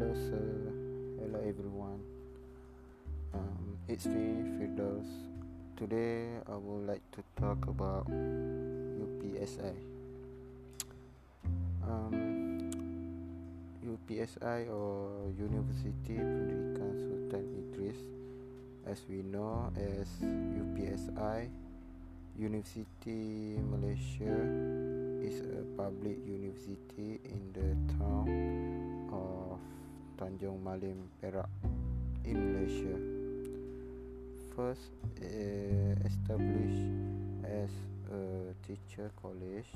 Hello, sir. Hello, everyone. Um, it's me, Firdaus. Today, I would like to talk about UPSI. Um, UPSI or University Pendidikan Sultan Idris, as we know as UPSI, University Malaysia is a public university in the town Tanjung Malim, Perak, in Malaysia. First uh, established as a teacher college,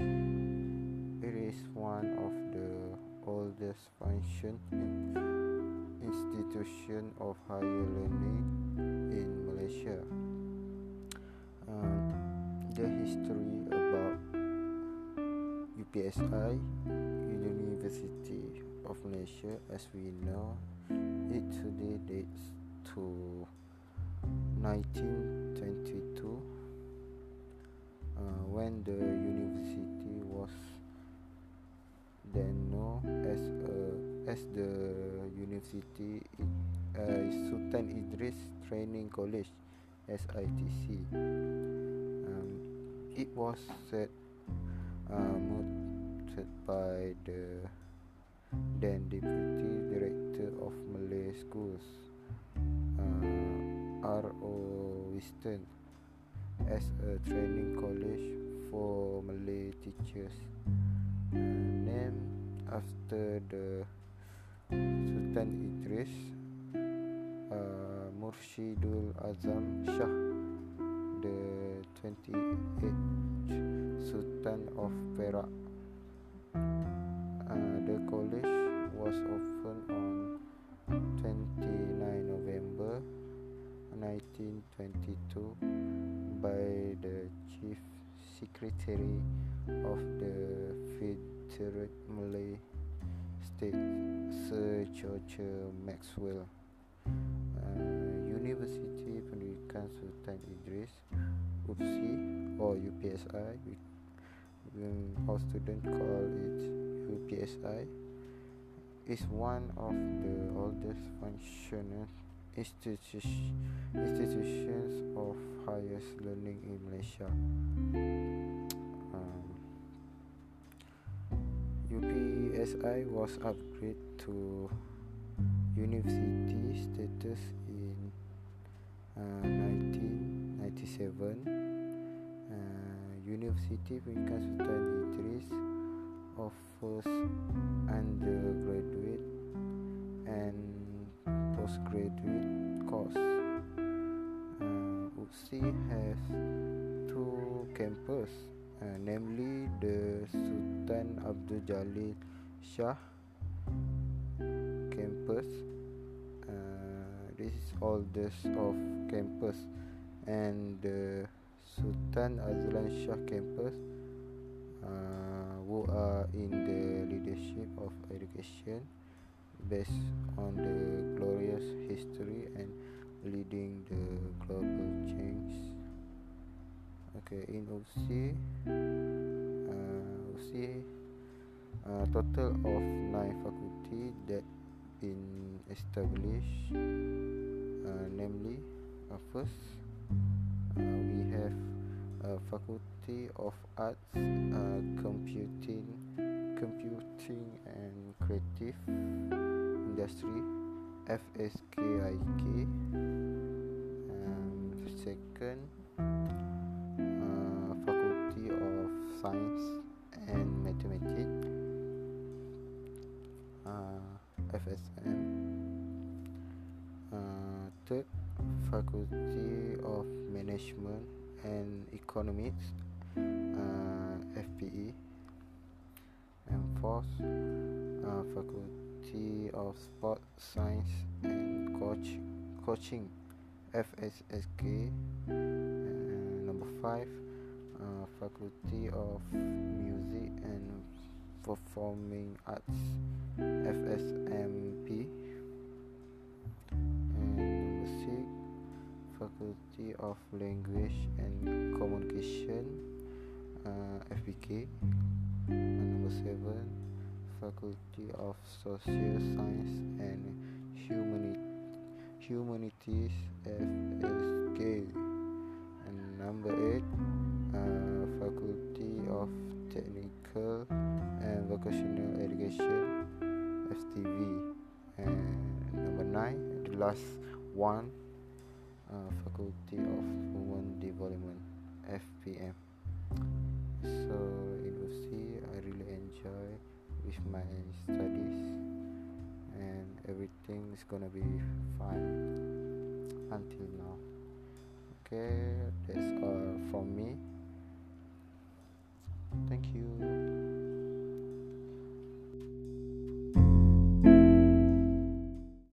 it is one of the oldest function institution of higher learning in Malaysia. Um, the history about UPSI, University of Malaysia, as we know, it today dates to 1922 uh, when the university was then known as a, as the University uh, Sultan Idris Training College SITC. Um, it was set uh, by the then Deputy Director of Malay Schools, uh, R.O. Winston, as a training college for Malay teachers, uh, named after the Sultan Idris uh, Murshidul Azam Shah, the 28th Sultan of Perak. Was opened on 29 November 1922 by the Chief Secretary of the Federate Malay State, Sir George Maxwell. Uh, University Pendidikan Sultan Idris, UPSI or UPSI, when our student call it UPSI, is one of the oldest functional institu- institutions of highest learning in Malaysia. Um, UPSI was upgraded to university status in uh, 1997. Uh, University Sultan Idris offers undergraduate and postgraduate course. Uh, UPSI has two campuses, uh, namely the Sultan Abdul Jalil Shah campus. Uh, this is oldest of campus, and the Sultan Azlan Shah campus, uh, who are in the leadership of education based on the glorious history and leading the global change. Okay, in UPSI, uh, UPSI, uh, total of nine faculty that been established, uh, namely, uh, first, uh, we have uh, Faculty of Arts, uh, Computing, Computing and Creative Industry, FSKIK. Um, second, uh, Faculty of Science and Mathematics, uh, FSM. Uh, third, Faculty of Management and Economics, FPE. And fourth, uh, Faculty of Sport Science and Coach Coaching, FSSK. Uh, number five, uh, Faculty of Music and Performing Arts, FSMP. And number six, Faculty of Language and And number seven, Faculty of Social Science and Humanities FSK and number 8 uh, Faculty of Technical and Vocational Education FTV and number 9 the last one uh, Faculty of Human Development FPM so in UPSI I really enjoy with my studies. And everything is gonna be fine until now. Okay that's all from me. Thank you